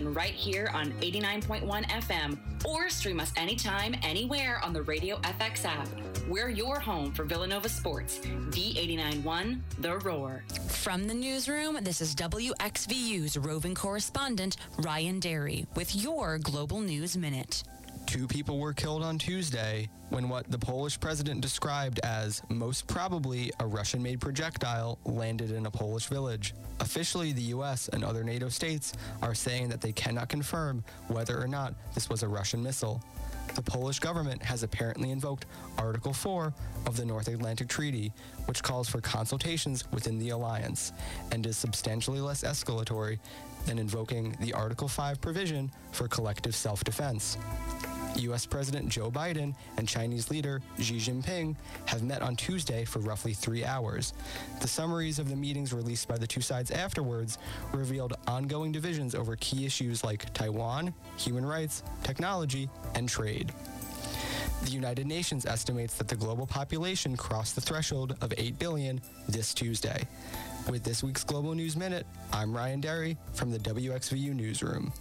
right here on 89.1 FM or stream us anytime, anywhere on the Radio FX app. We're your home for Villanova sports. V891, The Roar. From the newsroom, this is WXVU's roving correspondent, Ryan Derry, with your Global News Minute. Two people were killed on Tuesday when what the Polish president described as most probably a Russian made projectile landed in a Polish village. Officially, the U.S. and other NATO states are saying that they cannot confirm whether or not this was a Russian missile. The Polish government has apparently invoked Article 4 of the North Atlantic Treaty, which calls for consultations within the alliance and is substantially less escalatory than invoking the Article 5 provision for collective self defense. U.S. President Joe Biden and Chinese leader Xi Jinping have met on Tuesday for roughly three hours. The summaries of the meetings released by the two sides afterwards revealed ongoing divisions over key issues like Taiwan, human rights, technology, and trade. The United Nations estimates that the global population crossed the threshold of 8 billion this Tuesday. With this week's Global News Minute, I'm Ryan Derry from the WXVU Newsroom.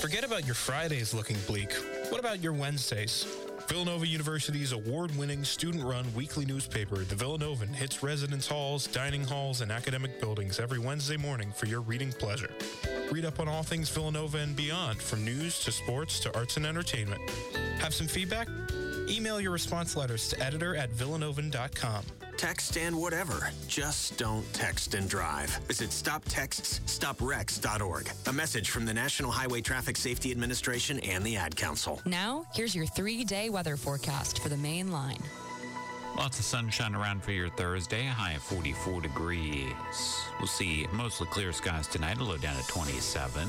Forget about your Fridays looking bleak. What about your Wednesdays? Villanova University's award winning student run weekly newspaper, The Villanovan, hits residence halls, dining halls, and academic buildings every Wednesday morning for your reading pleasure. Read up on all things Villanova and beyond, from news to sports to arts and entertainment. Have some feedback? Email your response letters to editor at villanovan.com. Text and whatever. Just don't text and drive. Visit StopTextsStopWrecks.org. A message from the National Highway Traffic Safety Administration and the Ad Council. Now, here's your three day weather forecast for the main line. Lots of sunshine around for your Thursday, a high of 44 degrees. We'll see mostly clear skies tonight, a low down at 27.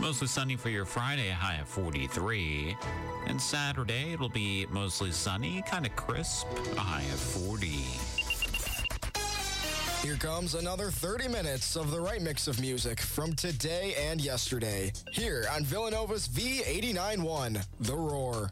Mostly sunny for your Friday, high of 43. And Saturday, it'll be mostly sunny, kind of crisp, high of 40. Here comes another 30 minutes of the right mix of music from today and yesterday. Here on Villanova's V891, The Roar.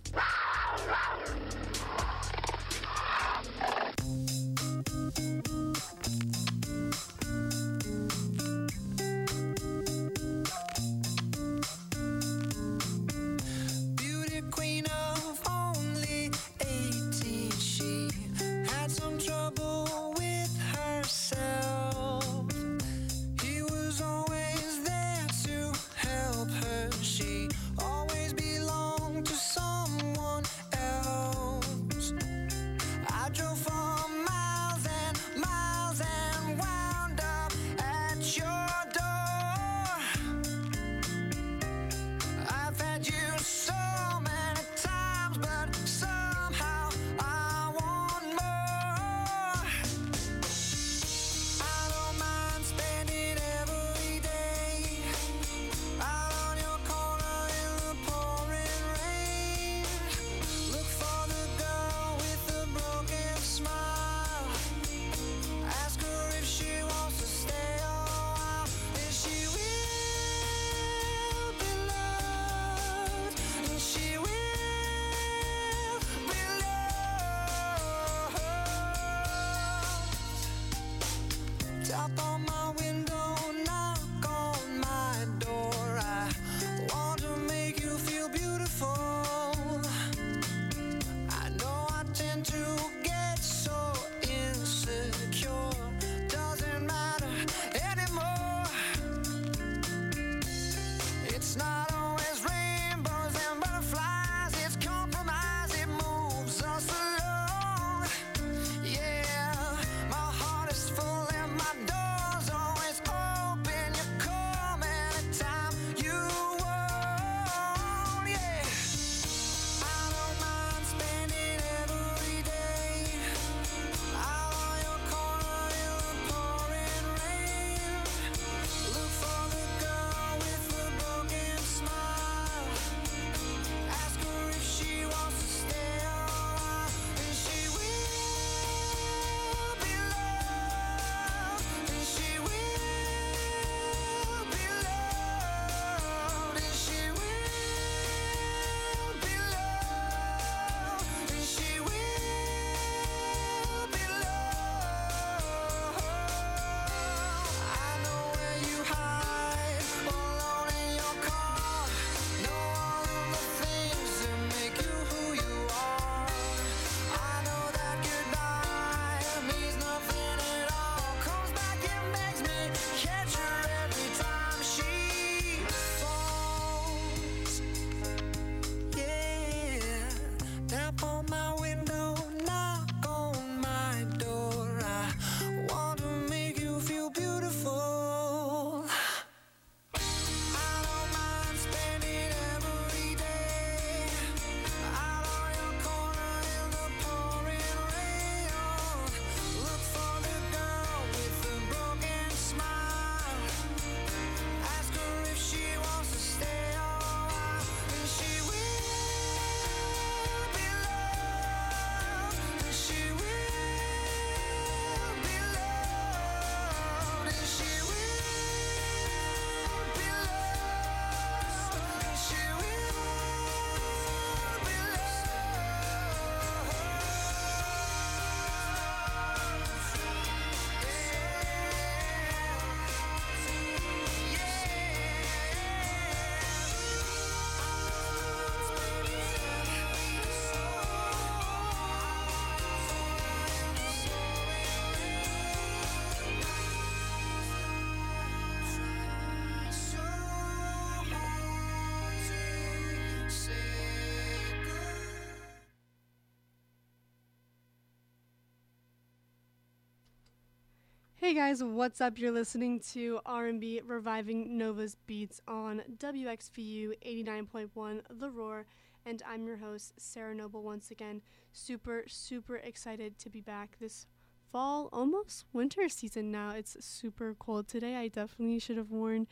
Hey guys, what's up? You're listening to R&B Reviving Nova's Beats on WXVU 89.1 The Roar, and I'm your host, Sarah Noble, once again. Super, super excited to be back this fall, almost winter season now. It's super cold today. I definitely should have worn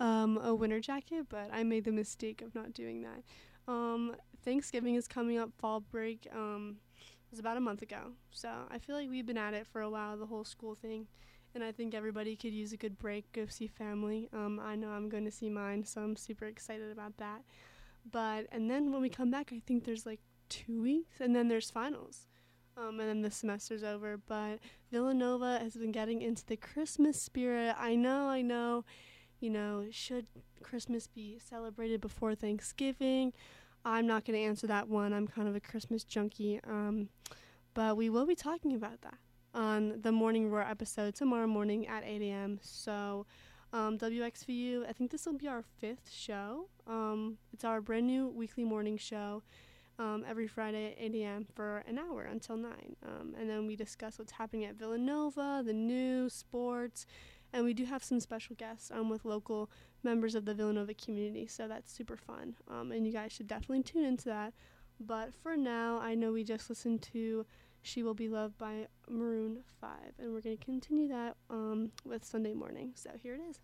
um, a winter jacket, but I made the mistake of not doing that. Um, Thanksgiving is coming up, fall break. Um, was about a month ago. So I feel like we've been at it for a while, the whole school thing. And I think everybody could use a good break, go see family. Um, I know I'm going to see mine, so I'm super excited about that. But, and then when we come back, I think there's like two weeks, and then there's finals. Um, and then the semester's over. But Villanova has been getting into the Christmas spirit. I know, I know, you know, should Christmas be celebrated before Thanksgiving? I'm not going to answer that one. I'm kind of a Christmas junkie. Um, but we will be talking about that on the Morning Roar episode tomorrow morning at 8 a.m. So, um, WXVU, I think this will be our fifth show. Um, it's our brand new weekly morning show um, every Friday at 8 a.m. for an hour until 9. Um, and then we discuss what's happening at Villanova, the news, sports, and we do have some special guests um, with local members of the Villanova community, so that's super fun. Um, and you guys should definitely tune into that. But for now, I know we just listened to She Will Be Loved by Maroon 5, and we're going to continue that um, with Sunday morning. So here it is.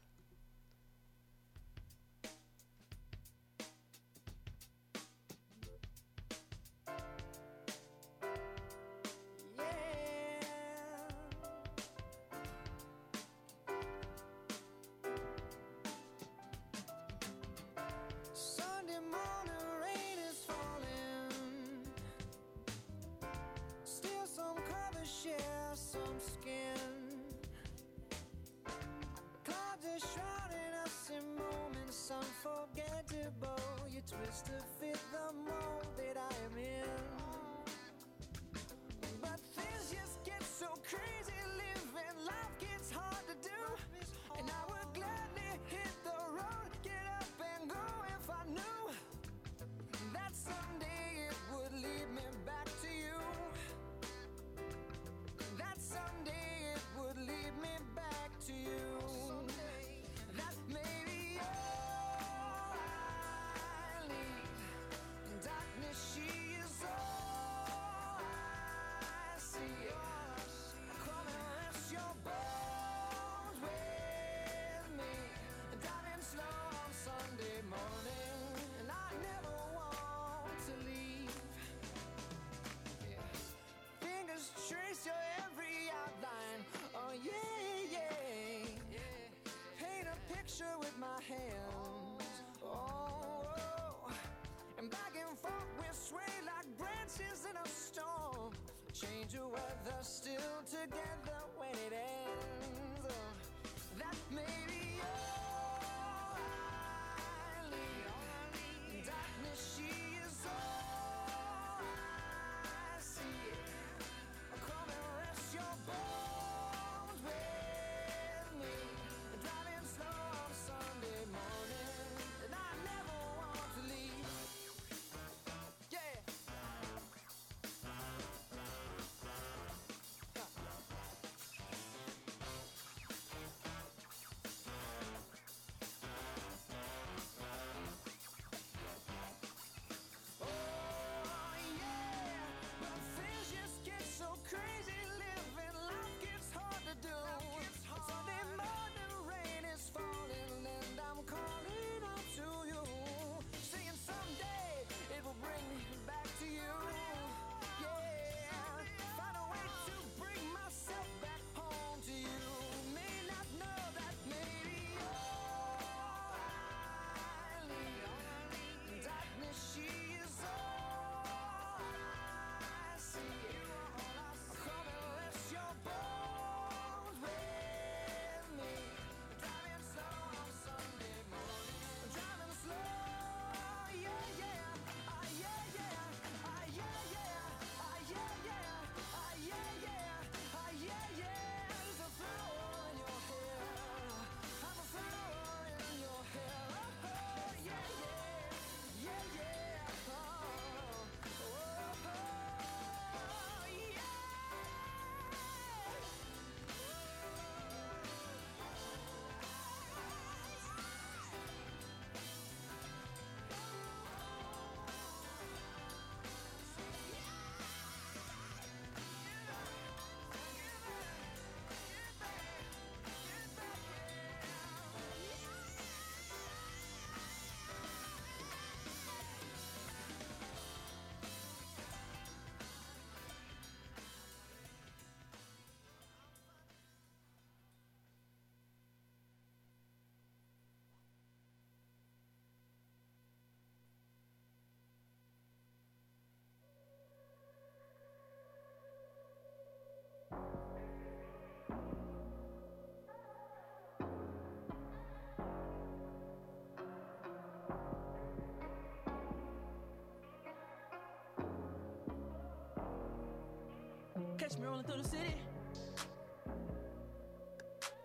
Catch me rolling through the city.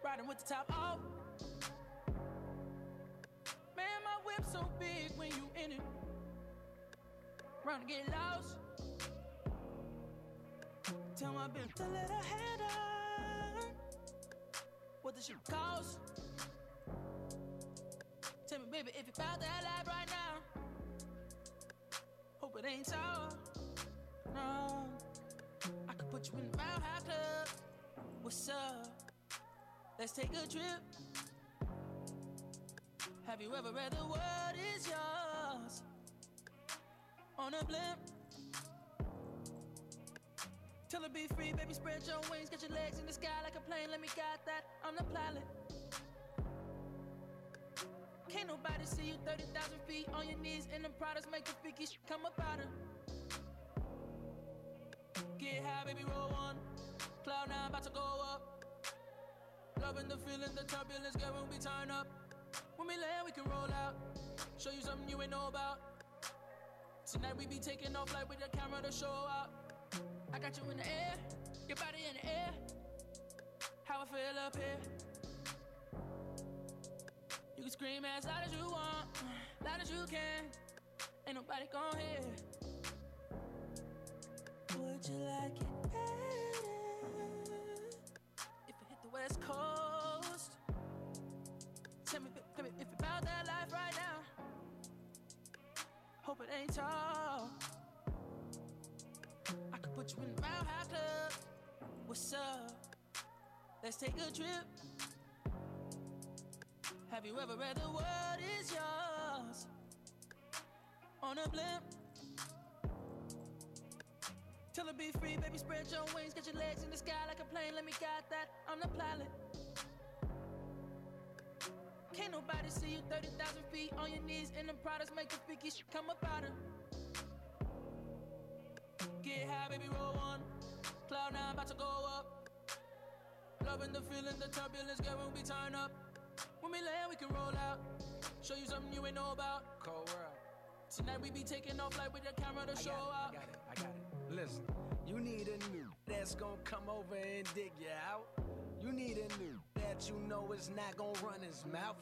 Riding with the top off. Man, my whip so big when you in it. Run to get lost. Tell my bitch to let her head on. What the shit cost? Tell me, baby, if you found that life right now. Hope it ain't tall. No. Put you in the Club. What's up? Let's take a trip. Have you ever read the world is yours? On a blimp. Tell her be free, baby, spread your wings, get your legs in the sky like a plane. Let me guide that. I'm the pilot. Can't nobody see you 30,000 feet on your knees, and them products make the freaky sh- come up out of. Baby, roll one. Cloud nine about to go up. Loving the feeling, the turbulence, girl, when we turn up. When we land, we can roll out. Show you something you ain't know about. Tonight we be taking off like with the camera to show out. I got you in the air, your body in the air. How I feel up here. You can scream as loud as you want, loud as you can. Ain't nobody gon' hear. Would you like it better if it hit the West Coast? Tell me, tell me if about that life right now. Hope it ain't tall. I could put you in the Mile High Club. What's up? Let's take a trip. Have you ever read the world is yours? On a blimp. Tell her be free, baby, spread your wings, get your legs in the sky like a plane. Let me guide that. I'm the pilot. Can't nobody see you 30,000 feet on your knees, and them products make the freaky sh- come up out of. Get high, baby, roll one. Cloud nine about to go up. Loving the feeling, the turbulence, girl, when we turn up. When we land, we can roll out. Show you something you ain't know about. Cold world. Tonight we be taking off like with the camera to I show out. I got it, I got it. Listen, you need a new that's gonna come over and dig you out. You need a new that you know is not gonna run his mouth.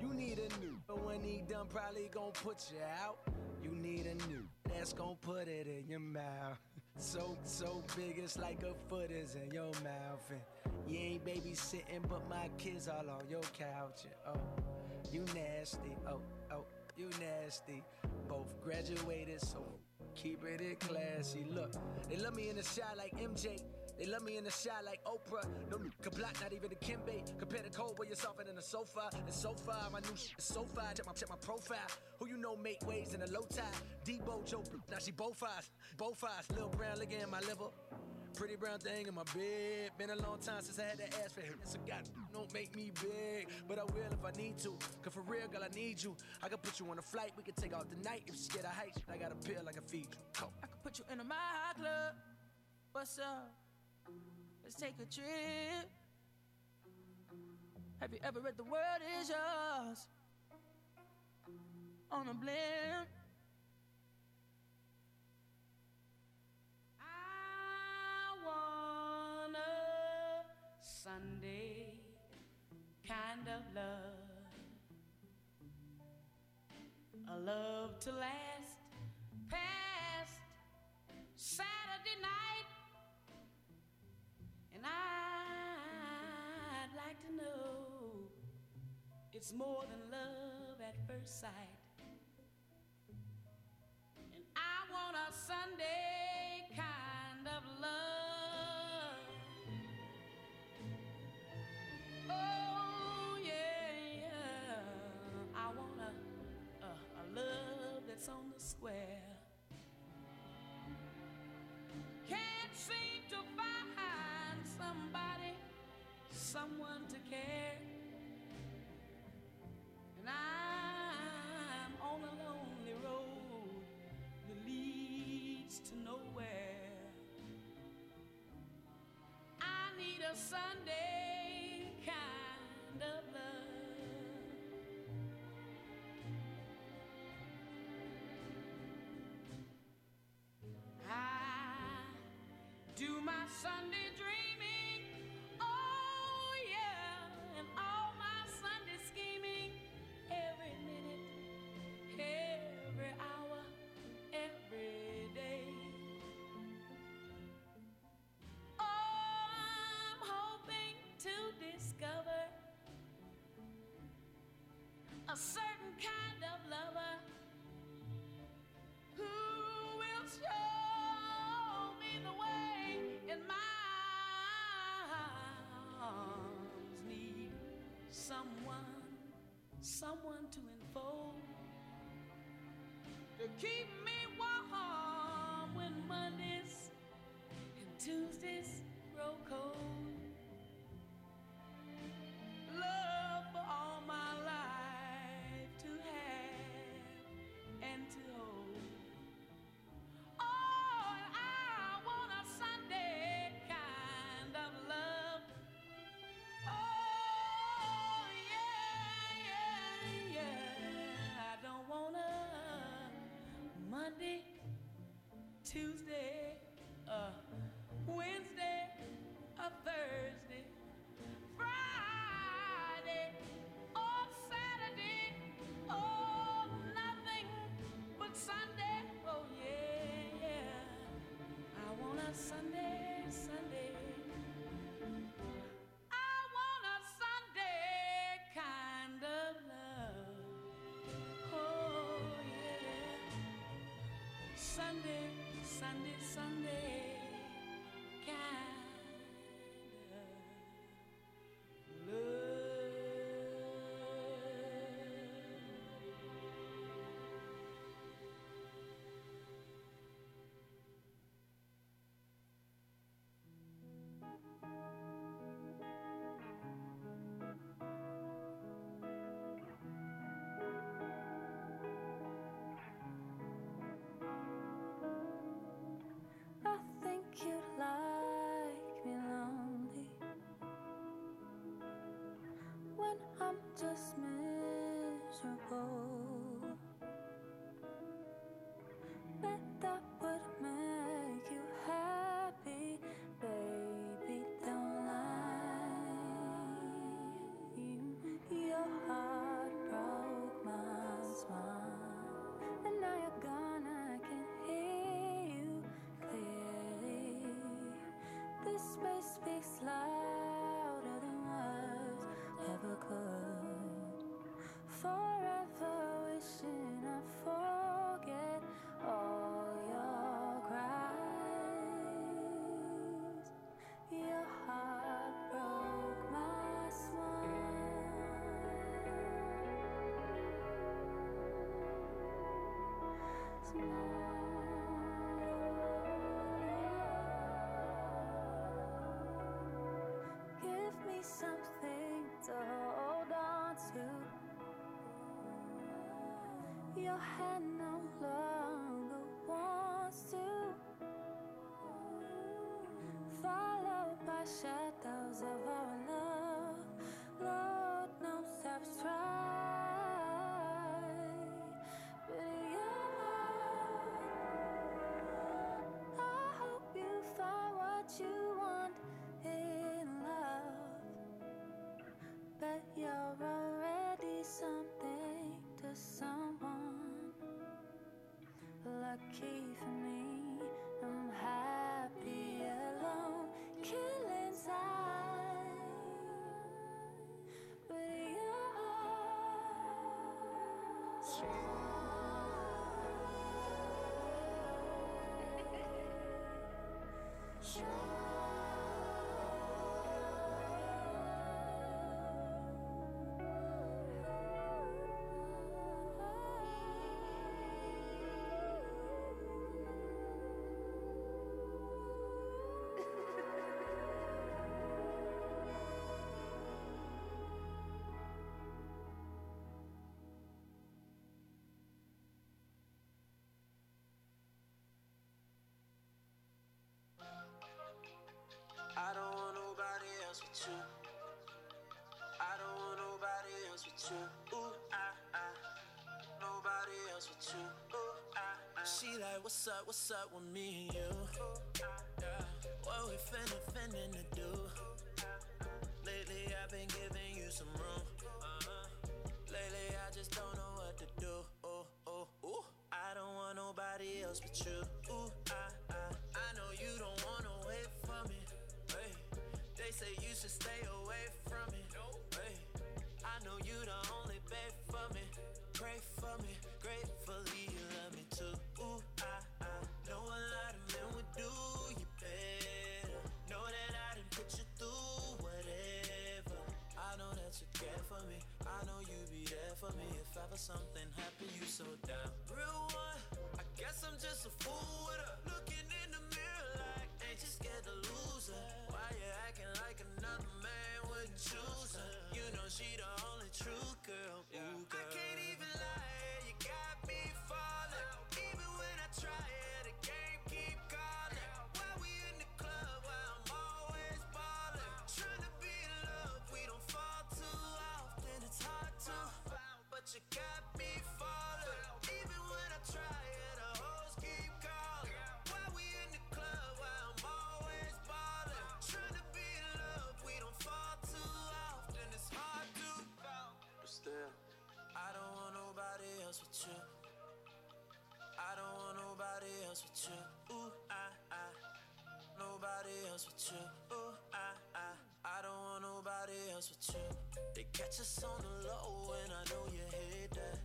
You need a new, but when he done, probably gonna put you out. You need a new that's gonna put it in your mouth. So, so big, it's like a foot is in your mouth. And you ain't babysitting, but my kids all on your couch. And oh, you nasty. Oh, oh, you nasty. Both graduated, so keep it in classy. Look, they love me in the shot like MJ. They love me in the shot like Oprah. No new block, not even the Kimbe. Compare the cold where you're softer than a sofa. And so far, my new shit is so far. Check my, check my profile. Who you know make waves in a low tide? Debo, Joe, now she both eyes. Both eyes. Little brown liquor in my liver. Pretty brown thing in my bed. Been a long time since I had to ask for him. So God, don't make me big. But I will if I need to. Cause for real, girl, I need you. I can put you on a flight. We can take out the night. If you scared of heights, I got a pill I can feed you. I could put you in a High Club. What's up? Let's take a trip. Have you ever read The World Is Yours? On a blimp. Want a Sunday kind of love, a love to last past Saturday night, and I'd like to know it's more than love at first sight. And I want a Sunday square. Can't seem to find somebody, someone to care. And I'm on a lonely road that leads to nowhere. I need a Sunday to keep me Tuesday, a Wednesday, a Thursday, Friday, or Saturday. Oh, nothing but Sunday. Oh, yeah, yeah. I want a Sunday, Sunday. I want a Sunday kind of love. Oh, yeah. Sunday, Sunday, Sunday I'm just miserable. Your hand I you. Ooh, I, I. Nobody else but you. Ooh, I, I. She like, what's up, what's up with me and you? Yeah. What we finna, finna to do? Lately I've been giving you some room. Uh-huh. Lately I just don't know what to do. Oh, oh, ooh. I don't want nobody else but you. Ooh, I, I. I know you don't wanna wait for me. Hey, they say you should stay away from me. Hey, I know you the only babe for me. Pray for me, gratefully you love me too. Ooh, I, I know a lot of men would do you better. Know that I didn't put you through whatever. I know that you care for me. I know you'd be there for me. If ever something happened, you so down. Real one, I guess I'm just a fool with a looking in the mirror like ain't you scared to lose her? Why you acting like another man would choose her? You know she the else with you. Ooh, I, I, I don't want nobody else but you. They catch us on the low, and I know you hate that.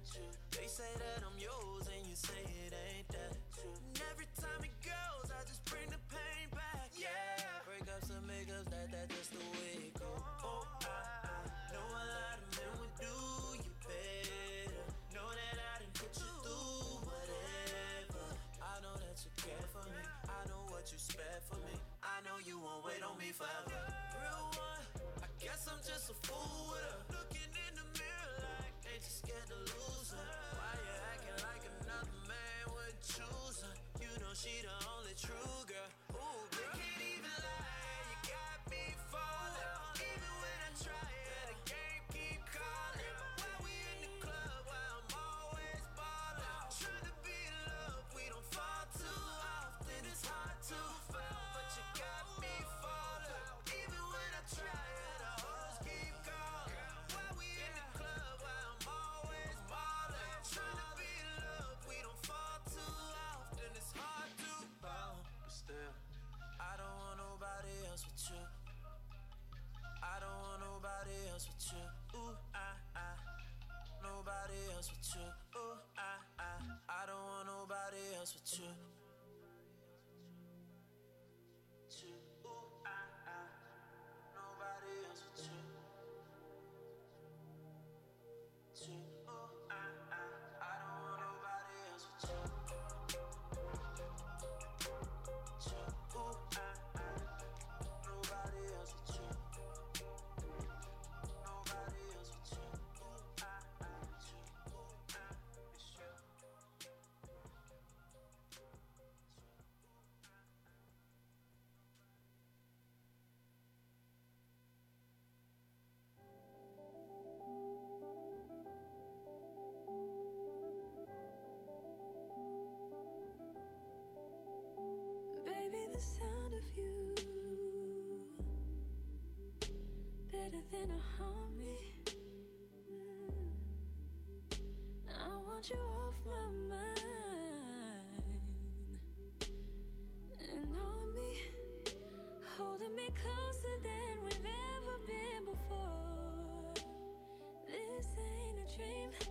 They say that I'm yours, and you say it ain't that. she than a homie. I want you off my mind and on me, holding me closer than we've ever been before. This ain't a dream.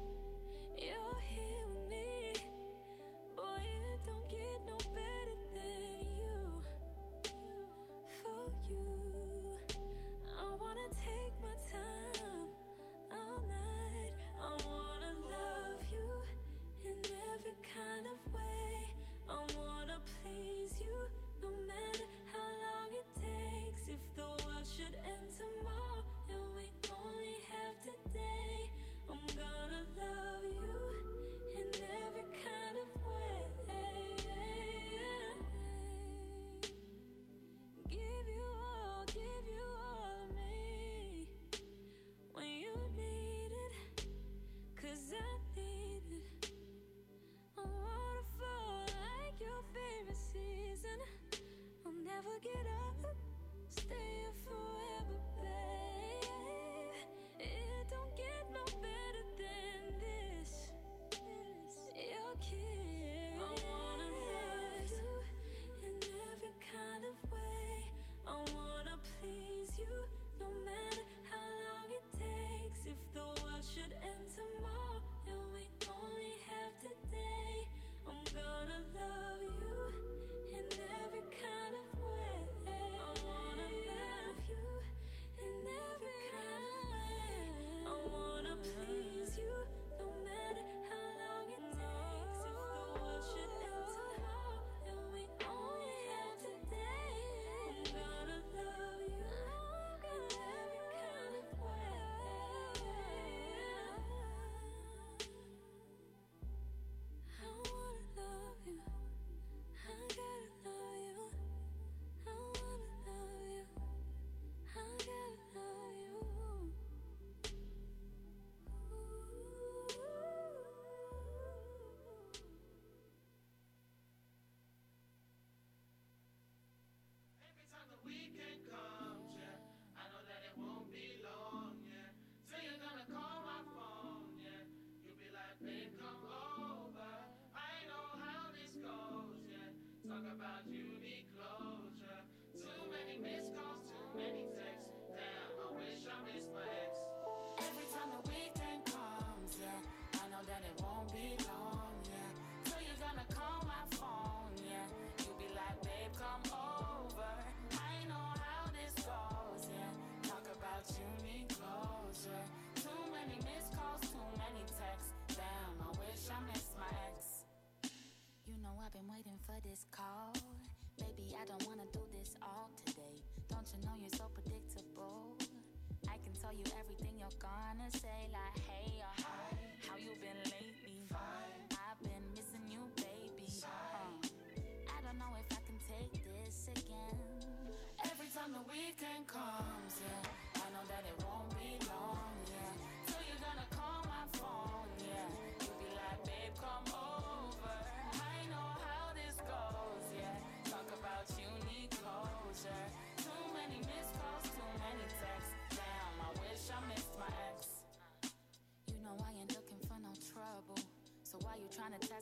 trying to test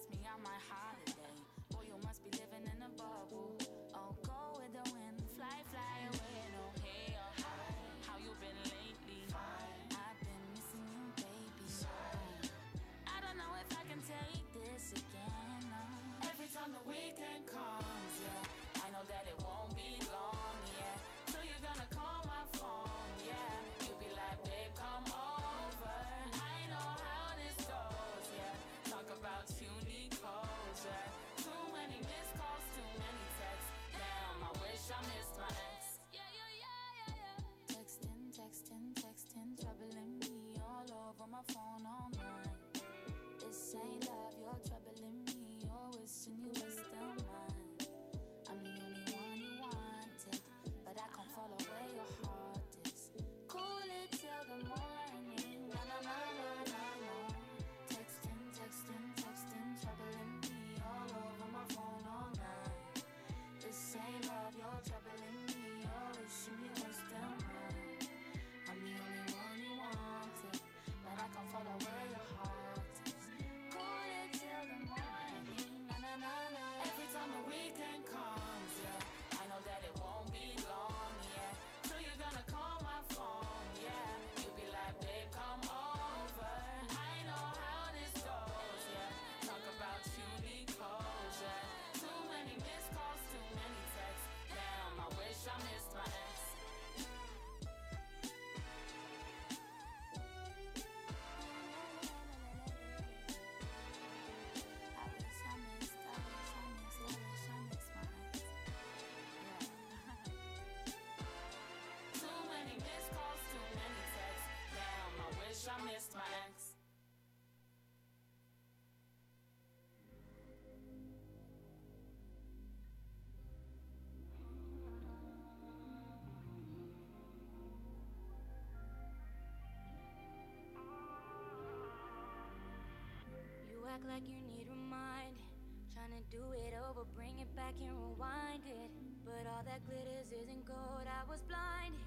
act like you need reminding. Trying to do it over, bring it back and rewind it. But all that glitters isn't gold, I was blinded.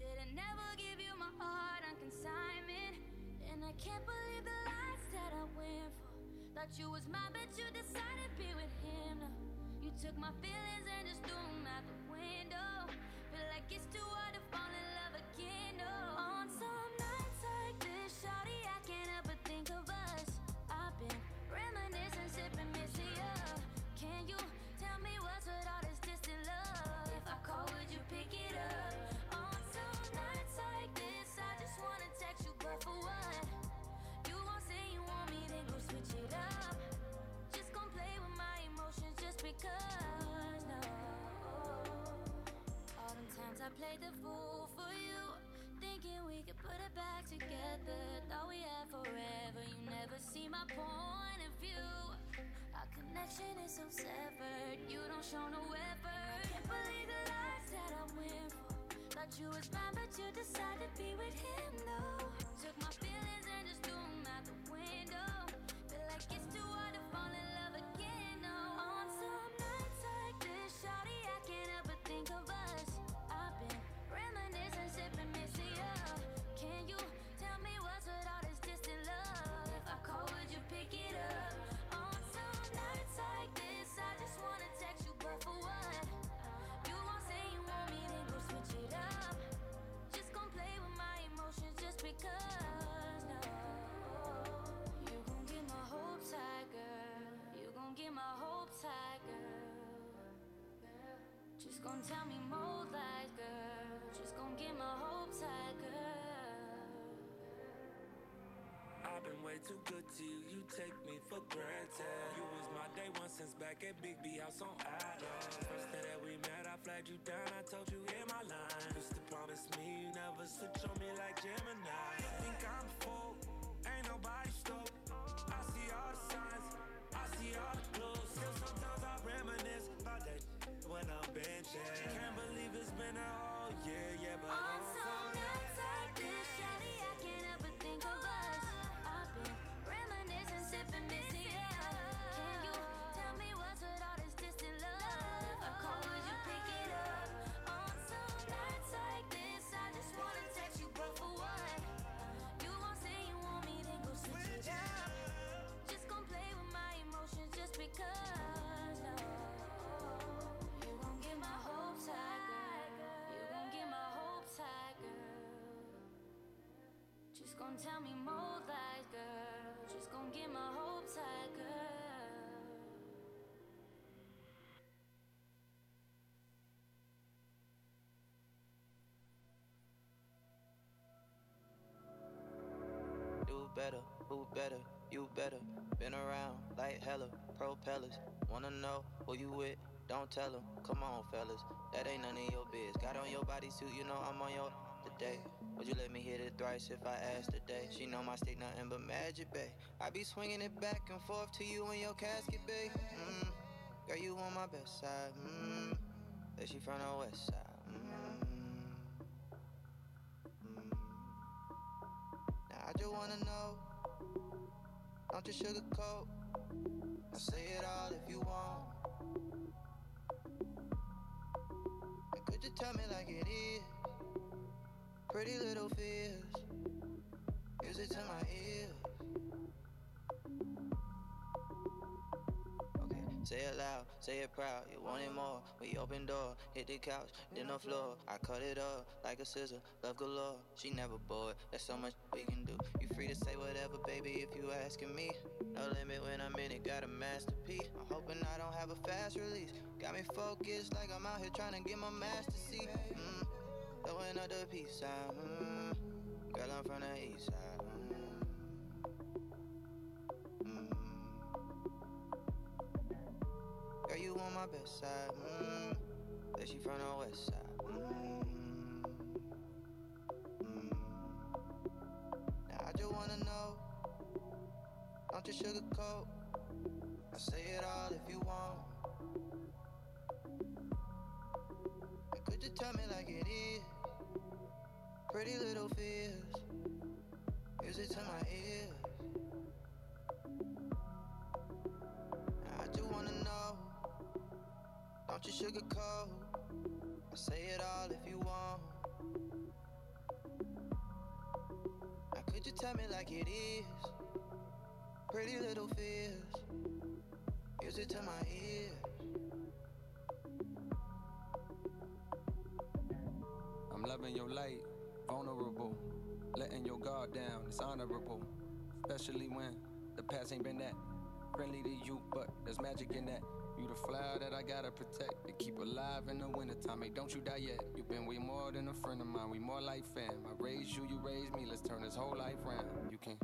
Should've never give you my heart on consignment. And I can't believe the lies that I went for. Thought you was mine, but you decided to be with him. Now you took my feelings. because gon' tell me more like girl. Just gon' get my hopes high, girl. I've been way too good to you, you take me for granted. You was my day one since back at Big B House on Island. First day that we met, I flagged you down, I told you in my line. Used to promise me you never switch on me like Gemini. You think I'm full. When I'm benching. Can't believe it's been a whole year, yeah, but On I'm some nights like this, Shawty, I can't help but think of us. I've been reminiscing, sipping Missy Gon' tell me more lies, girl. Just gon' get my hopes high, girl. Do better, who better, you better. Been around like hella, propellers. Wanna know who you with? Don't tell them. Come on, fellas, that ain't none of your biz. Got on your bodysuit, you know I'm on your today. Would you let me hit it thrice if I asked today? She know my stick nothing but magic, babe. I be swinging it back and forth to you in your casket, babe. Mm. Girl, you on my best side. Mm. That she from the west side. Mm. Now I just wanna know. Don't you sugarcoat. I say it all if you want. And could you tell me like it is? Say it proud. You want it more. We open door, hit the couch, then the floor. I cut it up like a scissor, love galore. She never bored. There's so much we can do. You free to say whatever, baby, if you asking me. No limit when I'm in it, got a masterpiece. I'm hoping I don't have a fast release. Got me focused like I'm out here trying to get my master seat. Mm. The peace sign. Mm. Girl, I'm from the east side. My best side. Mm. But she from the west side. Mm. Mm. Now I just wanna know. Don't you sugarcoat. I say it all if you want. And could you tell me like it is? Pretty little fears. It to my ears. Say it all if you want. Now could you tell me like it is? Pretty little fears. Use it to my ears. I'm loving your light, vulnerable. Letting your guard down, it's honorable. Especially when the past ain't been that friendly to you, but there's magic in that. You the flower that I gotta protect to keep alive in the wintertime. Hey, don't you die yet. You've been way more than a friend of mine. We more like fam. I raised you, you raised me. Let's turn this whole life round. You can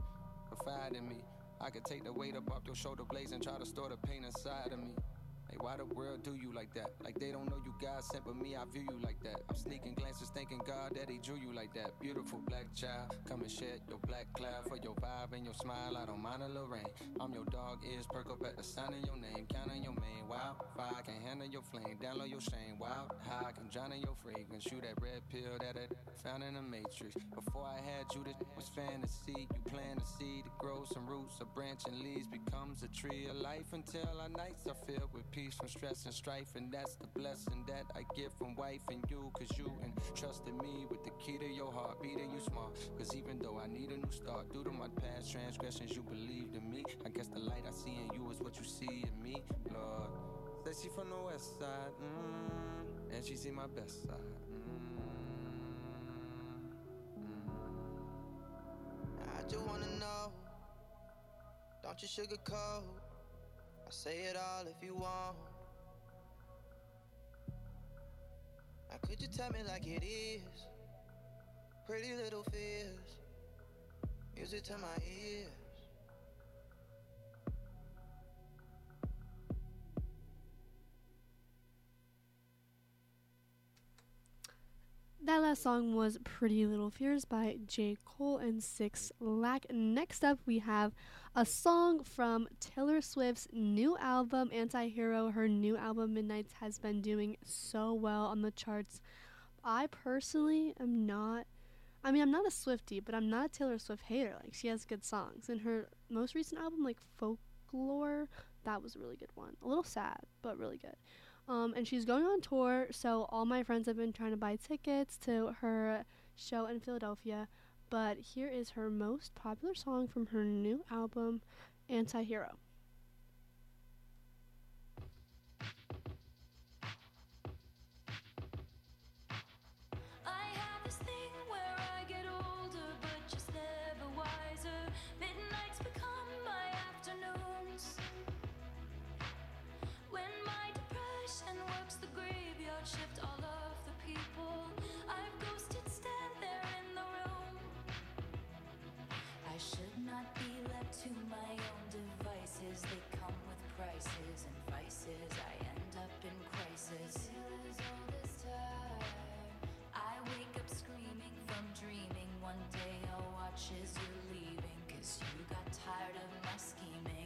confide in me. I could take the weight up off your shoulder blades and try to store the pain inside of me. Hey, why the world do you like that? Like they don't know you God sent, but me, I view you like that. I'm sneaking glances, thanking God that He drew you like that. Beautiful black child, come and shed your black cloud for your vibe and your smile. I don't mind a little rain. I'm your dog, ears perk up at the sound of your name. Counting your wild fire, I can handle your flame. Download your shame, wild high, I can drown in your fragrance. Shoot that red pill that I found in the matrix. Before I had you, this was fantasy. You plant a seed to grow some roots, a branch and leaves becomes a tree of life until our nights are filled with peace from stress and strife. And that's the blessing that I get from wife and you, cause you entrusted me with the key to your heart, beating you smart. Cause even though I need a new start, due to my past transgressions, you believed in me. I guess the light I see in you is what you see in me, Lord. Said she from the west side, mm, and she see my best side. I just wanna know. Don't you sugarcoat. Say it all if you want. Now could you tell me like it is? Pretty little fears. Music to my ears. That last song was Pretty Little Fears by J. Cole and Six Lack. Next up, we have a song from Taylor Swift's new album, Anti Hero. Her new album, Midnights, has been doing so well on the charts. I personally am not, I mean, I'm not a Swiftie, but I'm not a Taylor Swift hater. Like, she has good songs. And her most recent album, like Folklore, that was a really good one. A little sad, but really good. Um, and she's going on tour, so all my friends have been trying to buy tickets to her show in Philadelphia. But here is her most popular song from her new album, Anti to my own devices. They come with prices and vices. I end up in crisis. I wake up screaming from dreaming. One day I'll watch as you're leaving. Cause you got tired of my scheming.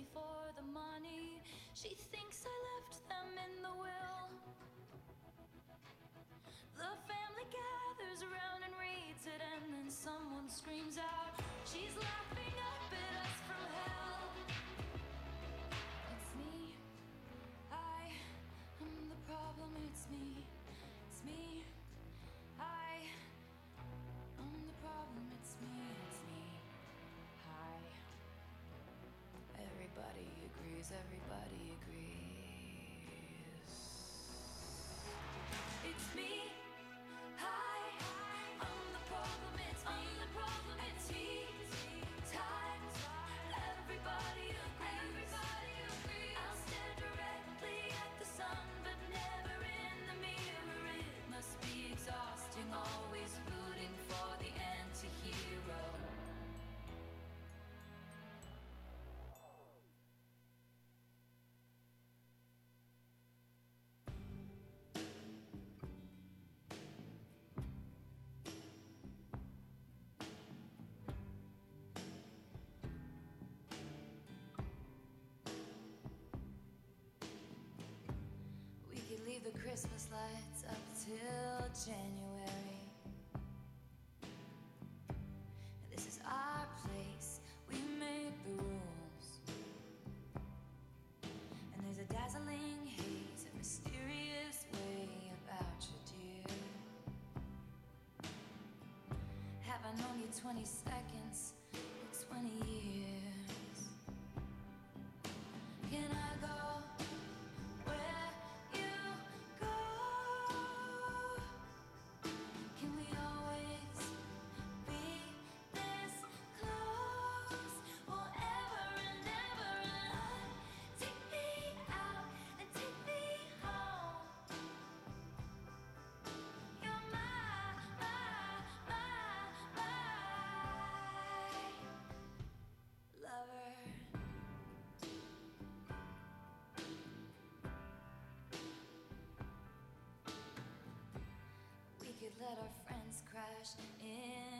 Me for the money. She thinks I left them in the will. The family gathers around and reads it, and then someone screams out, She's laughing Everybody agrees. It's me. Leave the Christmas lights up till January. This is our place, we make the rules. And there's a dazzling haze, a mysterious way about you, dear. Have I known you 20 seconds or 20 years? Let our friends crash in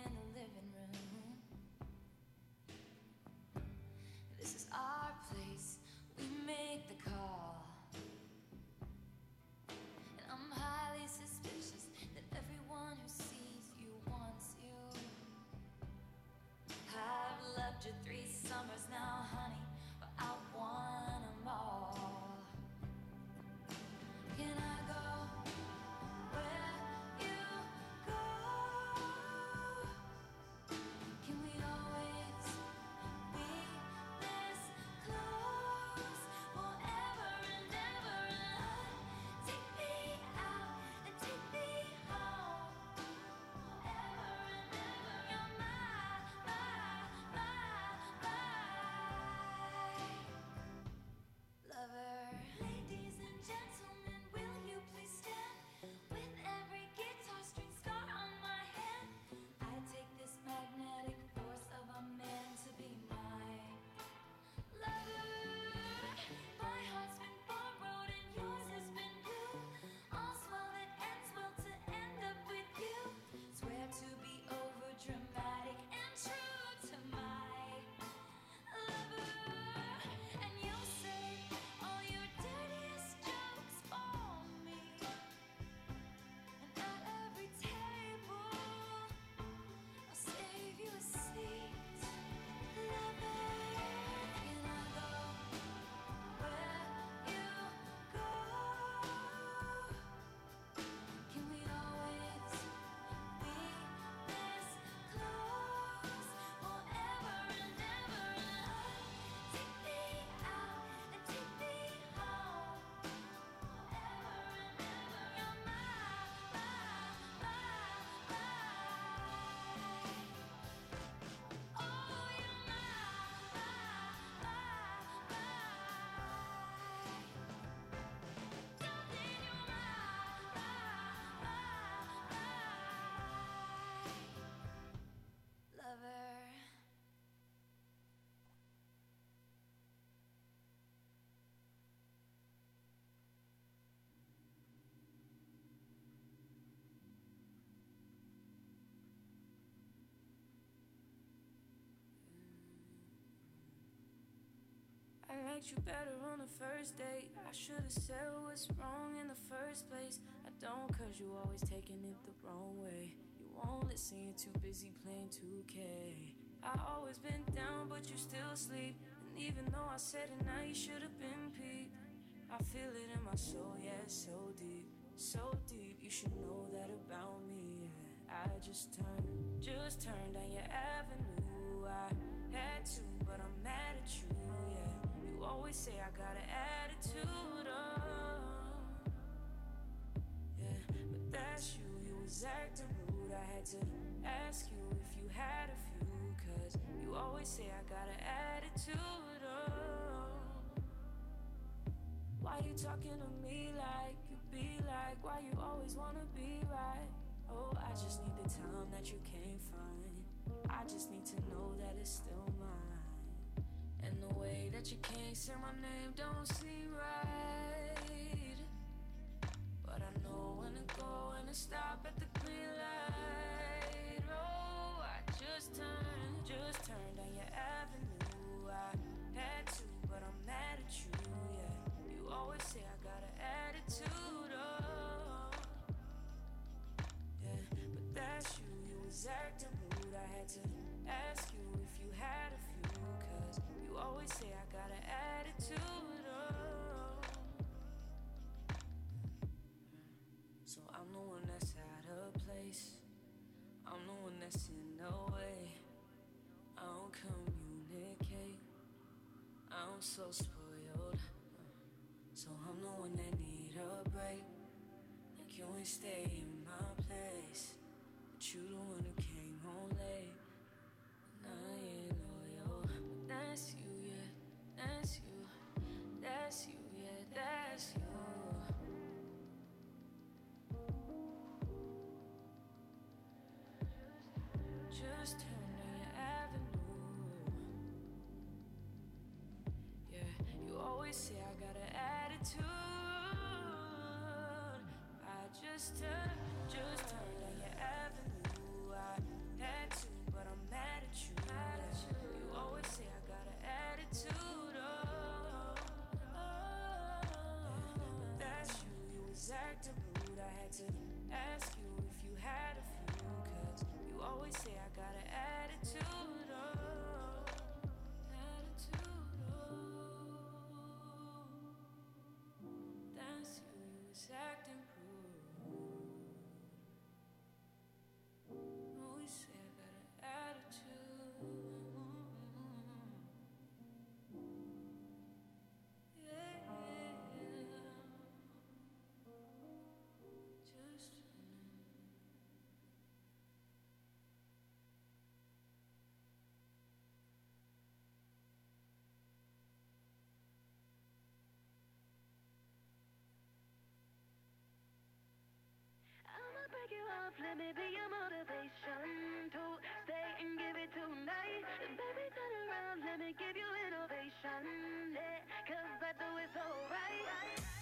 I liked you better on the first date. I should have said what's wrong in the first place. I don't, cause you always taking it the wrong way. You won't listen, you're too busy playing 2K. I always been down, but you still sleep. And even though I said it now, you should have been peeped. I feel it in my soul, yeah, so deep. So deep, you should know that about me. Yeah. I just turned, just turned down your avenue. I had to, but I'm mad at you. You always say I got an attitude, oh. Yeah, but that's you, you was acting rude. I had to ask you if you had a few, cause you always say I got an attitude, oh. Why you talking to me like you be like? Why you always wanna be right? Oh, I just need the time that you can't find. I just need to know that it's still mine. And the way that you can't say my name don't seem right. But I know when to go and to stop at the I'm so spoiled. So I'm the one that need a break. Like you ain't stay in my place. But you the one just turn, just turn down your avenue. I had to, but I'm mad at you. Mad at you. you always say I got an attitude. Oh, oh, but that's you. You was acting rude. I had to ask you if you had a few, cause you always say I got an attitude. Oh, attitude. Oh, that's you. You was acting. let me be your motivation to stay and give it tonight. Baby, turn around, let me give you innovation. Yeah, cause I do it so right.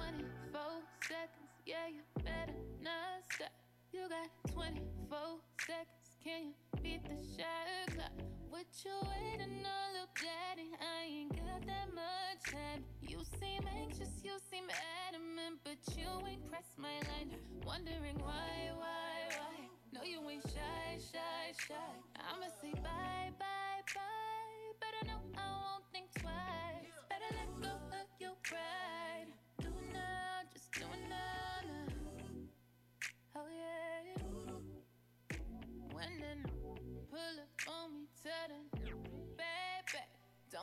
24 seconds, yeah, you better not stop. You got 24 seconds, can you beat the shot clock? What you waiting on, little daddy? I ain't got that much time. You seem anxious, you seem adamant, but you ain't pressed my line. Wondering why, why, why? No, you ain't shy, shy, shy. I'ma say bye.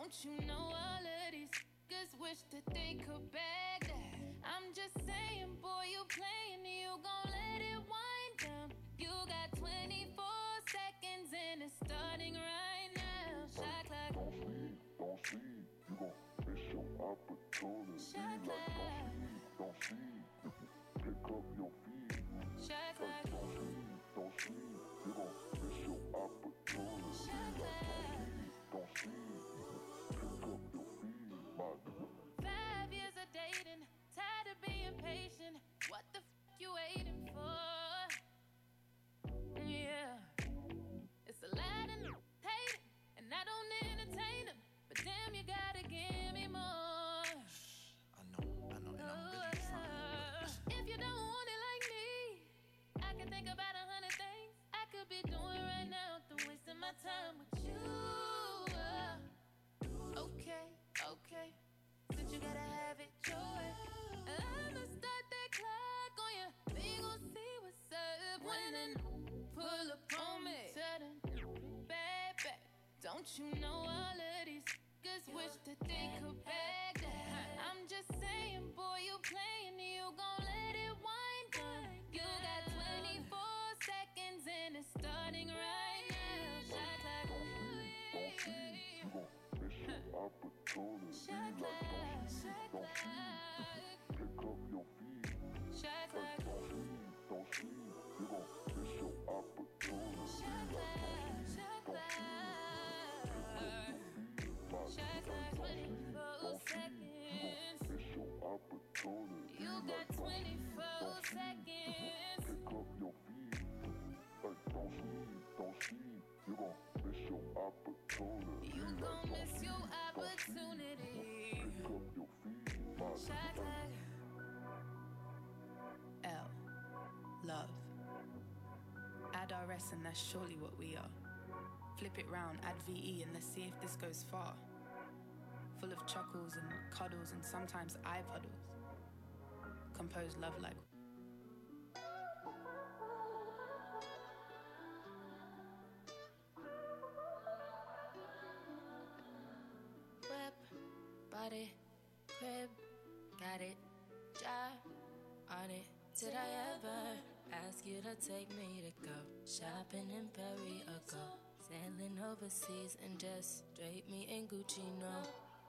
Don't you know all of these niggas wish that they could beg that? I'm just saying, boy, you playing, you gon' let it wind down. You got 24 seconds and it's starting right now. Shot clock. Don't sleep, don't sleep. You gon' miss your opportunity. Shot clock. Like, don't sleep, don't sleep. Pick up your you know all You got 24 seconds. You gon' miss your opportunity. Shot clock. L. Love. Add RS and that's surely what we are. Flip it round, add VE and let's see if this goes far. Full of chuckles and cuddles and sometimes eye puddles. Compose love like. Whip, body, crib, got it, job on it. Did I ever ask you to take me to go shopping in Paris or go sailing overseas and just drape me in Gucci? No.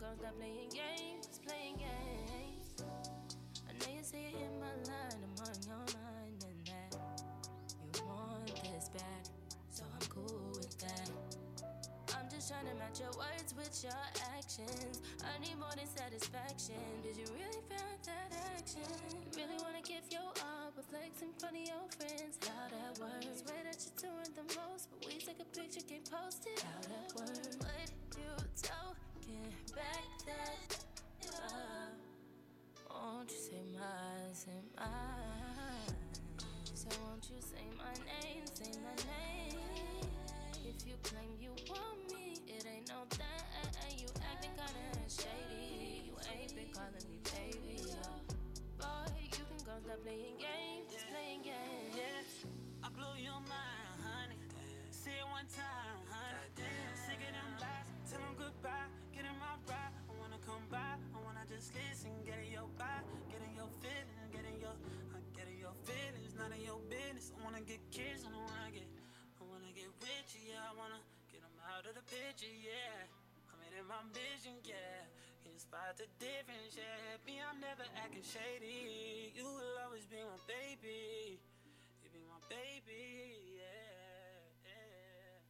you can go stop playing games, playing games. I know you say it in my line, I'm on your mind, and that you want this bad, so I'm cool with that. I'm just trying to match your words with your actions. I need more than satisfaction. Did you really feel that action? Really wanna give your all, but flex in front of your friends. How that works? Swear that you're doing the most, but we take a picture, can't post it. How that works? What you talking back that up? Won't you say my, say my? So won't you say my name, say my name? If you claim you want me, it ain't no thing. You acting kinda shady. You ain't been calling me baby. Boy, you can go stop playing games, just playing games. Yeah, I blow your mind, honey. Say it one time, wanna get kissed, I don't wanna get, I wanna get with yeah. I wanna get them out of the picture, yeah. I mean, in my vision, yeah. Can spot the difference, yeah? Me, I'm never acting shady. You will always be my baby. You be my baby, yeah, yeah.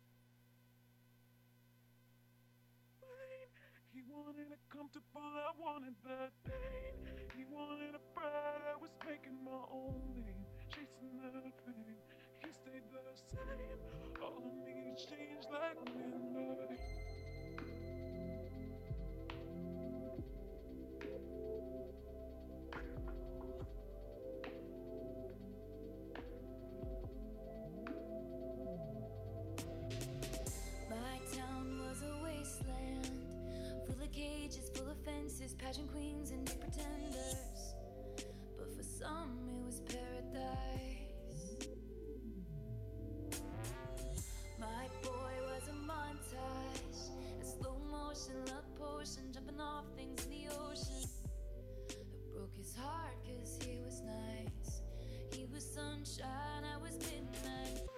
He wanted it comfortable, I wanted that pain. He wanted a bride, I was making my own name, fame. He stayed the same, all of me changed like midnight. My town was a wasteland, full of cages, full of fences, pageant queens and pretenders. But for some, it was paradise paradise. My boy was a montage, a slow motion love potion, jumping off things in the ocean. I broke his heart cause he was nice. He was sunshine, I was midnight.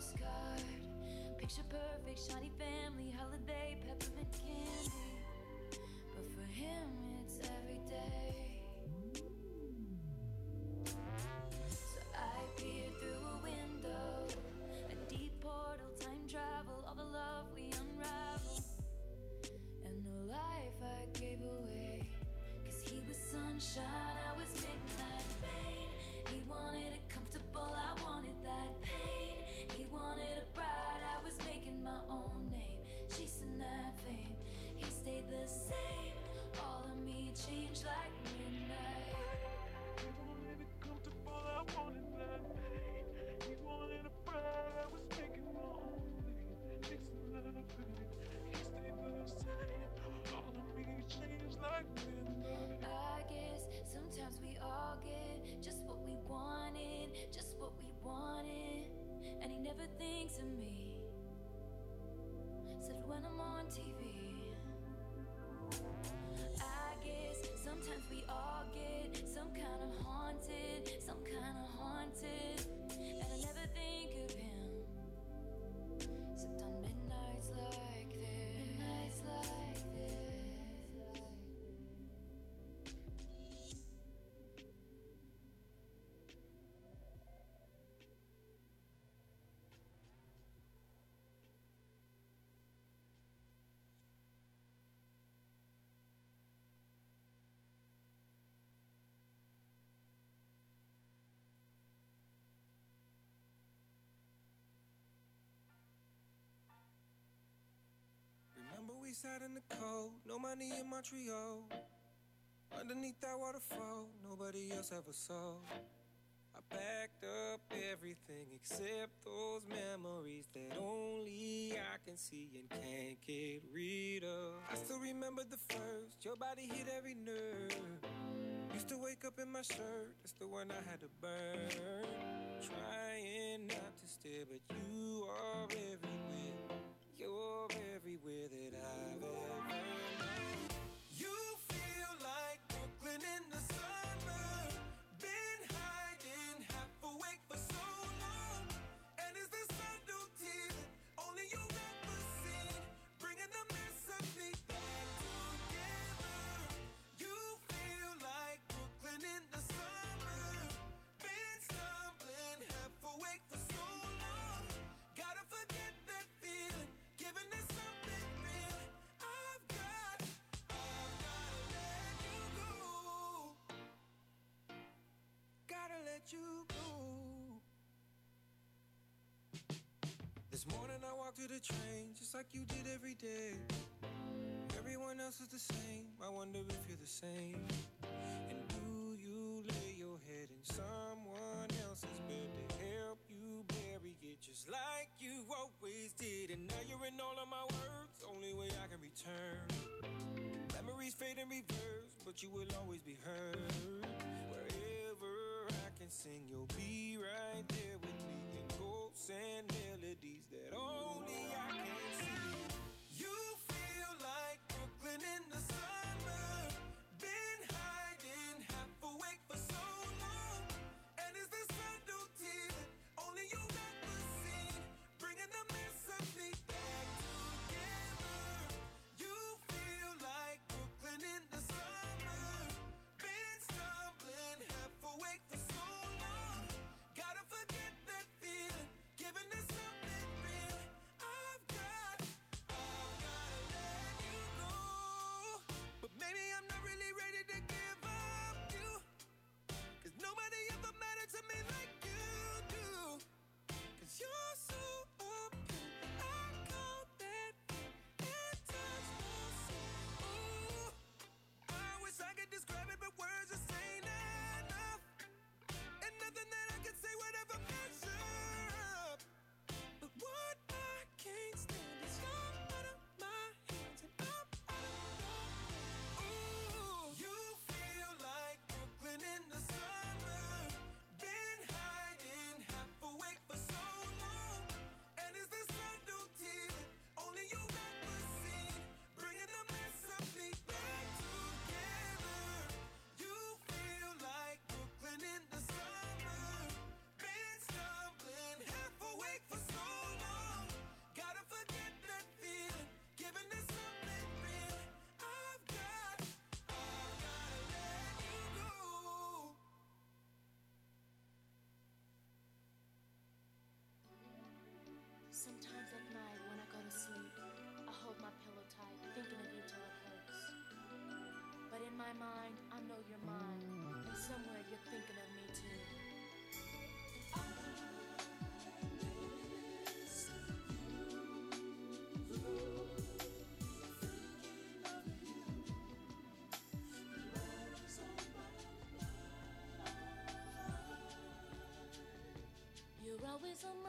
postcard. Picture perfect, shiny family, holiday, peppermint candy. But for him it's every day. Like We sat in the cold, no money in Montreal. Underneath that waterfall, nobody else ever saw. I packed up everything except those memories that only I can see and can't get rid of. I still remember the first, your body hit every nerve. Used to wake up in my shirt, that's the one I had to burn. Trying not to stare, but you are everywhere. Everywhere that I've ever you go. This morning I walked to the train just like you did every day. Everyone else is the same. I wonder if you're the same. And do you lay your head in someone else's bed to help you bury it just like you always did? And now you're in all of my words. Only way I can return. Memories fade in reverse, but you will always be heard. Sing, you'll be right there with me. In ghosts and melodies that only I can see. You feel like Brooklyn in the my mind, I know you're mine. And somewhere you're thinking of me too. You're always on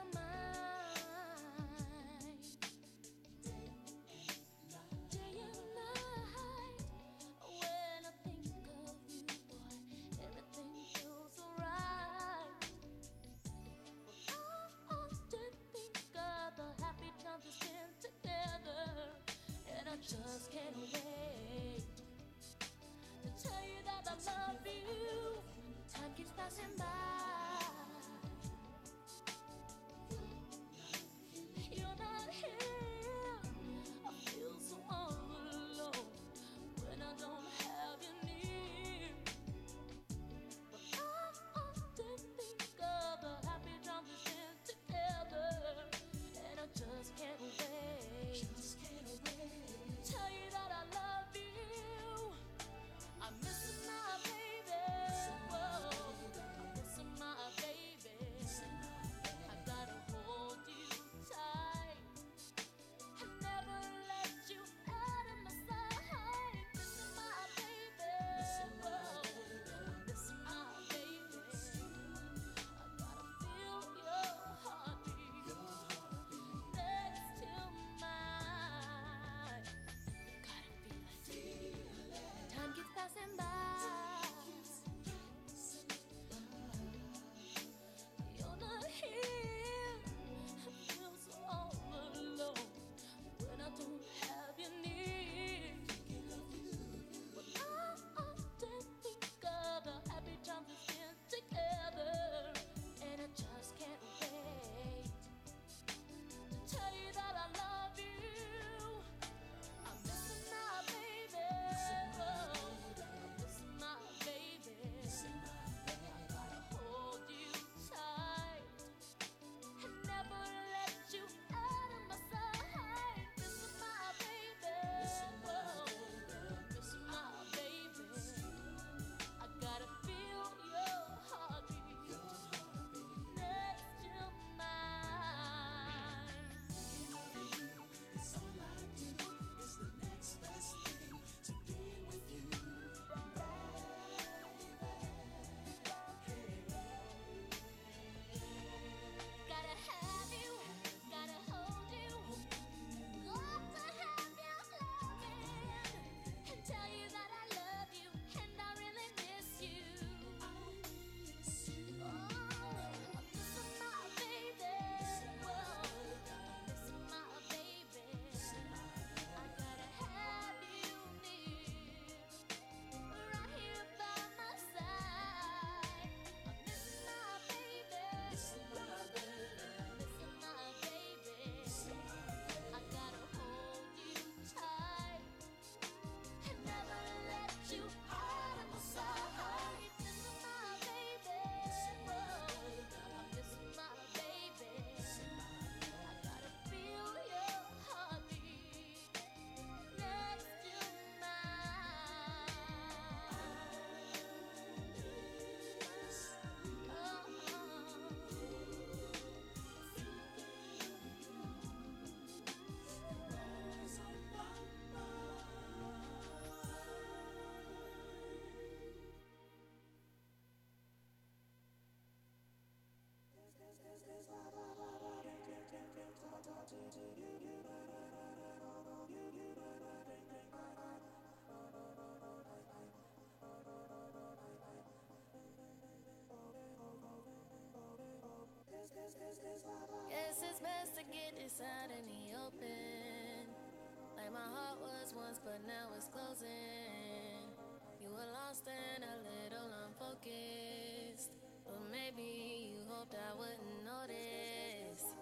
my heart was once, but now it's closing. You were lost and a little unfocused. But maybe you hoped I wouldn't notice.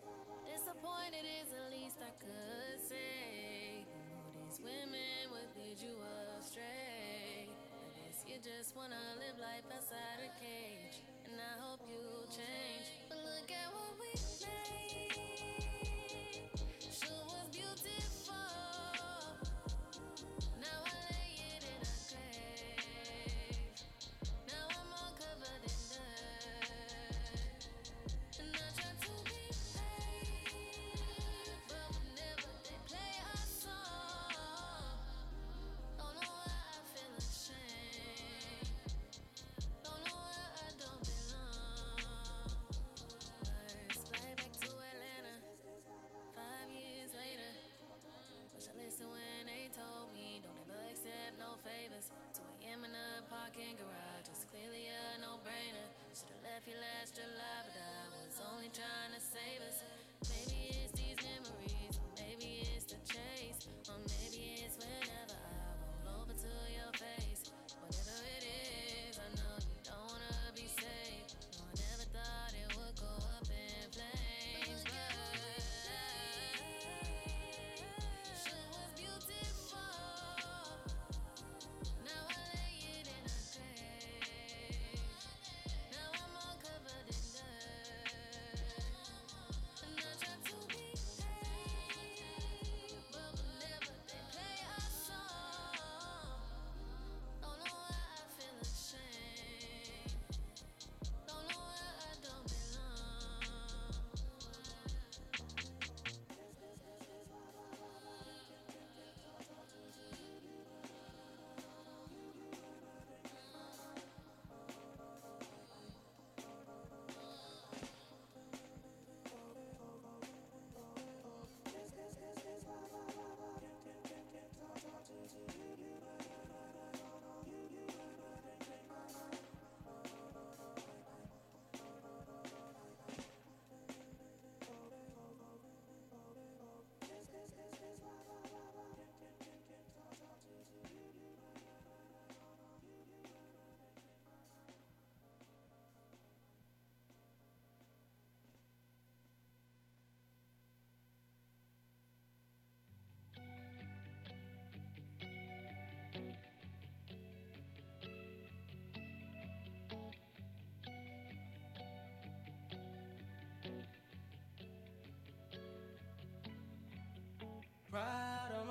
Disappointed is the least I could say. All these women would lead you astray. I guess you just wanna live life outside a cage. And I hope you change.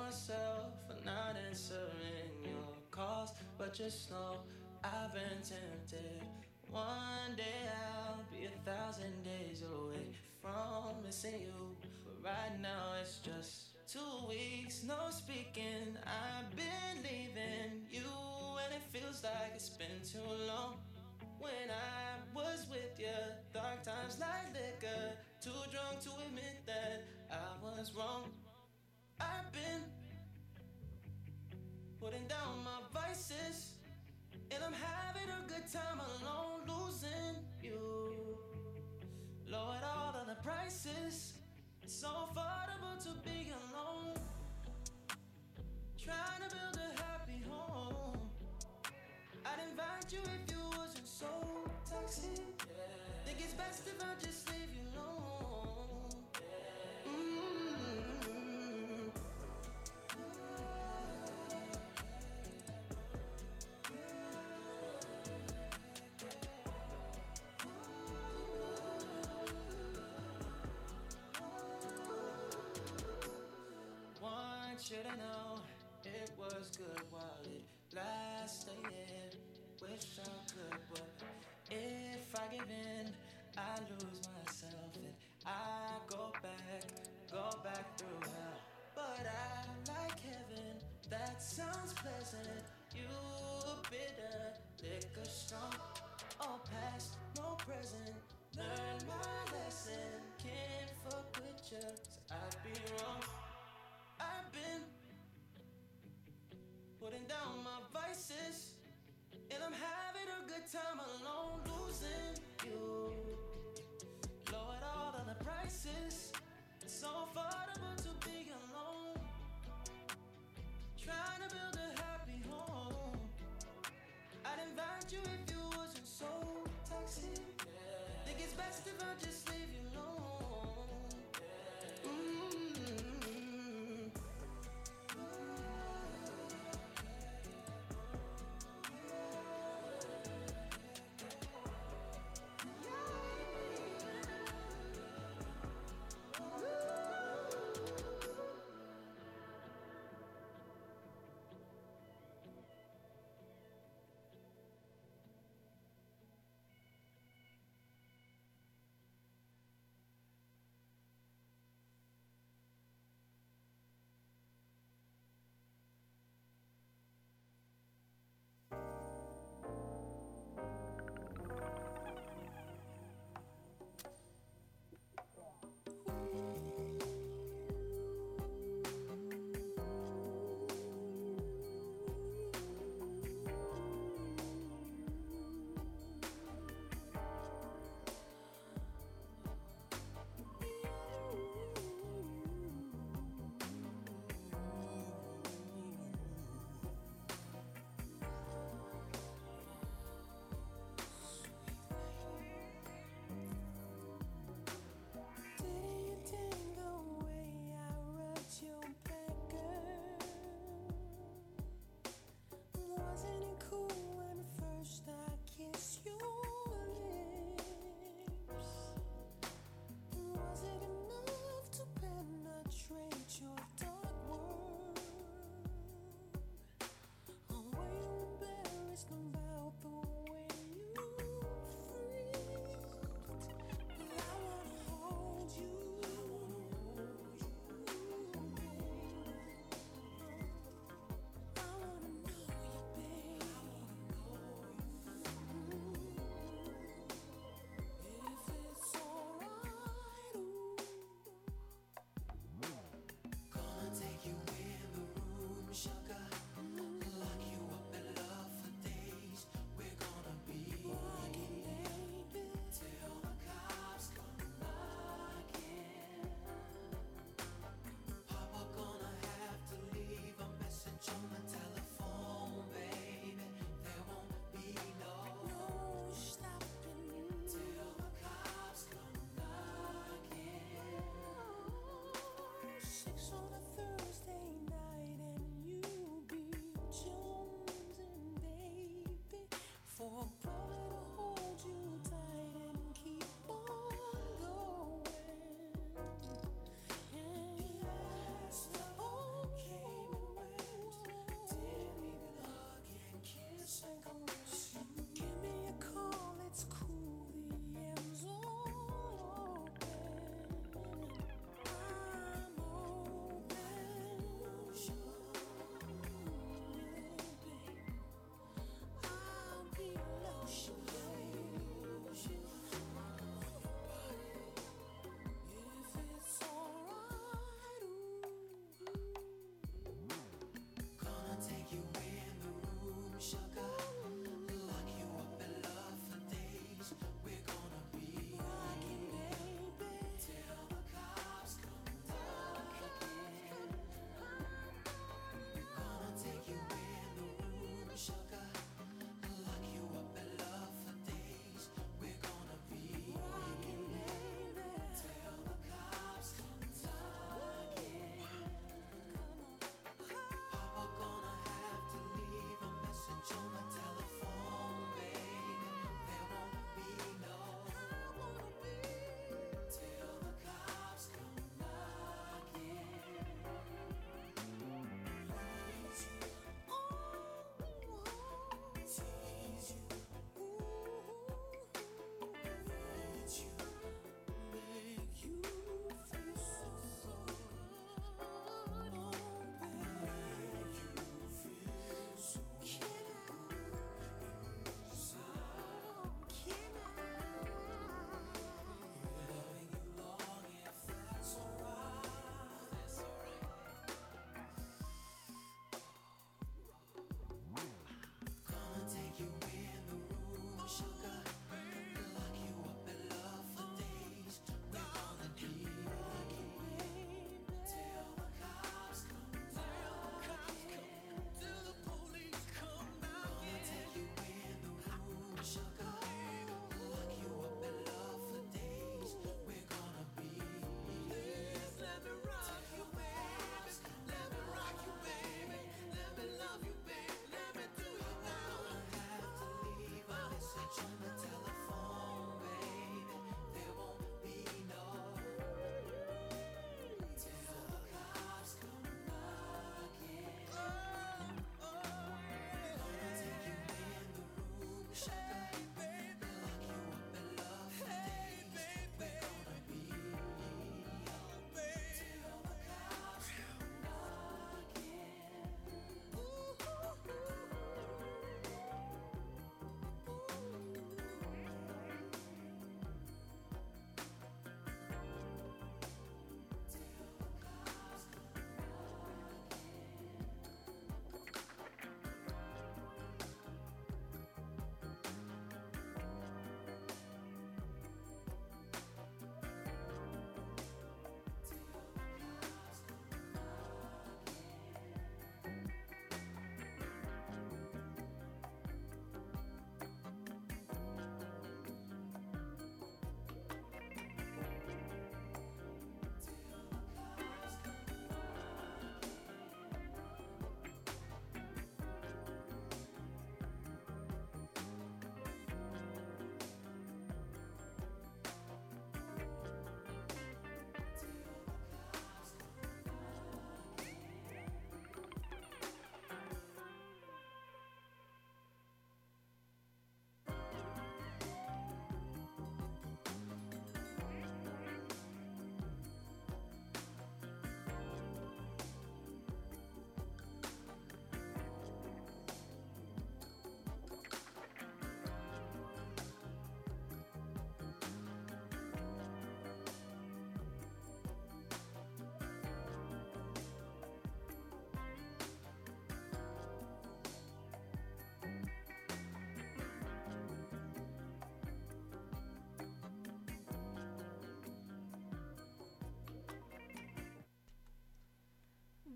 myself for not answering your calls, but just know I've been tempted. One day I'll be a thousand days away from missing you, but right now it's just two weeks, no speaking. I've been leaving you, and it feels like it's been too long. When I was with you, dark times like liquor, too drunk to admit that I was wrong. I've been putting down my vices. And I'm having a good time alone, losing you. Lowered all of the prices. It's so affordable to be alone. Trying to build a happy home. I'd invite you if you wasn't so toxic. Think it's best if I just leave you alone. So I'd be wrong. I've been putting down my vices, and I'm having a good time alone, losing you. Lowered all of the prices, it's so affordable to be alone. Trying to build a happy home. I'd invite you if you wasn't so toxic. Think it's best if I just leave you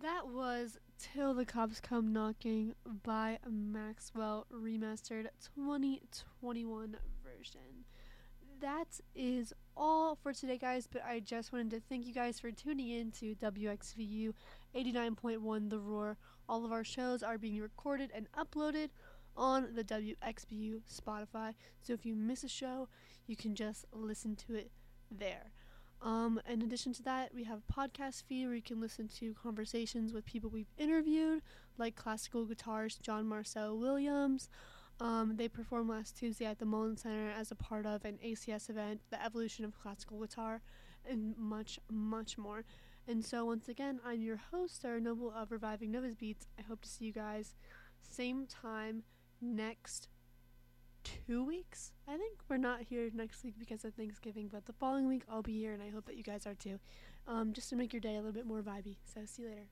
That was Till the Cops Come Knocking by Maxwell Remastered 2021 version. That is all for today, guys, but I just wanted to thank you guys for tuning in to WXVU 89.1 The Roar. All of our shows are being recorded and uploaded on the WXVU Spotify, so if you miss a show, you can just listen to it there. Um, in addition to that, we have a podcast feed where you can listen to conversations with people we've interviewed, like classical guitarist John Marcel Williams. Um, they performed last Tuesday at the Mullen Center as a part of an ACS event, The Evolution of Classical Guitar, and much, much more. And so, once again, I'm your host, Sarah Noble of Reviving Nova's Beats. I hope to see you guys same time next two weeks. I think we're not here next week because of Thanksgiving, but the following week I'll be here, and I hope that you guys are too, um, just to make your day a little bit more vibey. So see you later.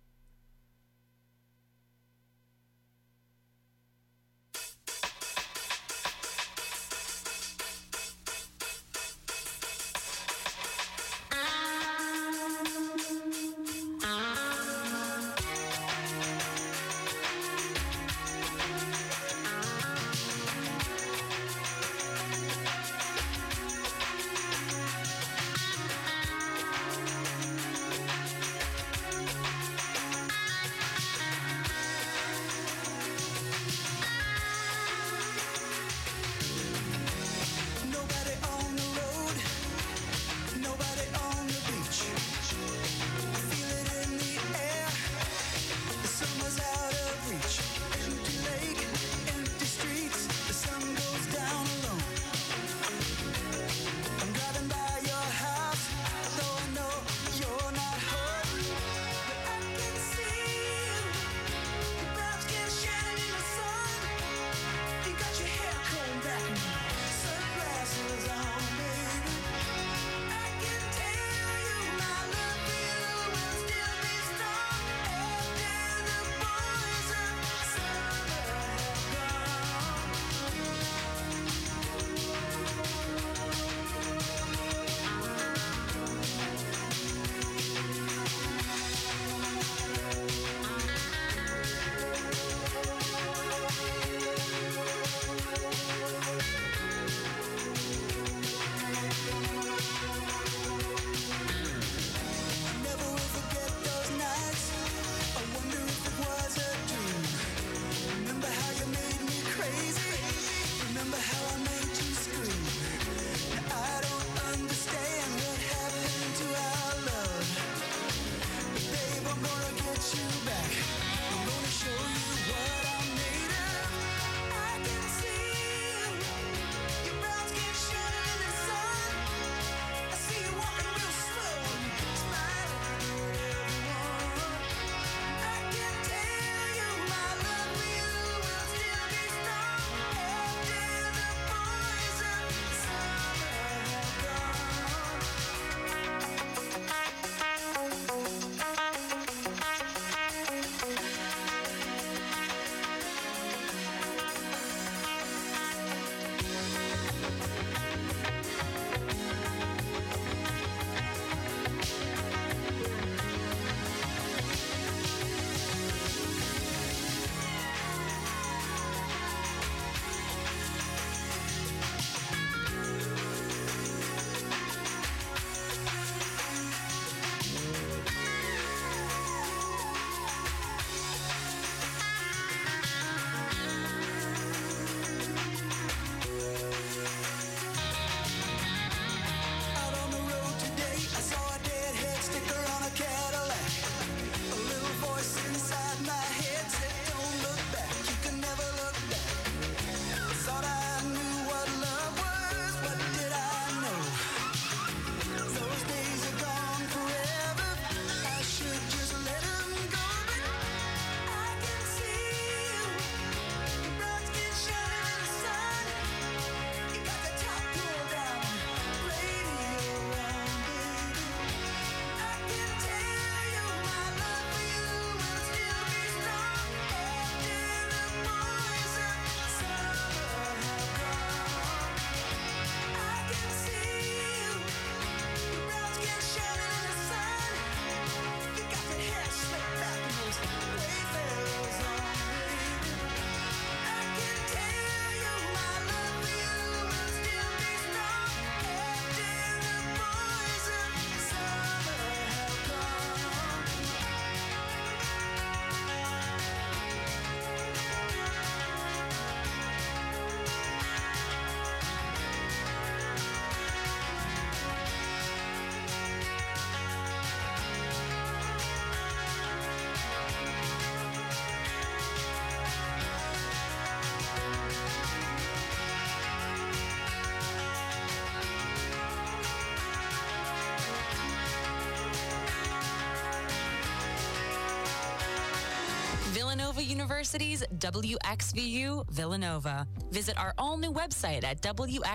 Villanova University's WXVU Villanova. Visit our all new website at WXVU.org.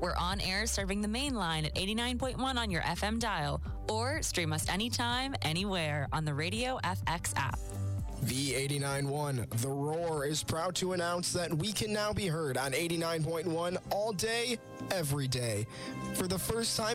We're on air serving the main line at 89.1 on your FM dial, or stream us anytime, anywhere on the Radio FX app. V891, The Roar, is proud to announce that we can now be heard on 89.1 all day, every day. For the first time,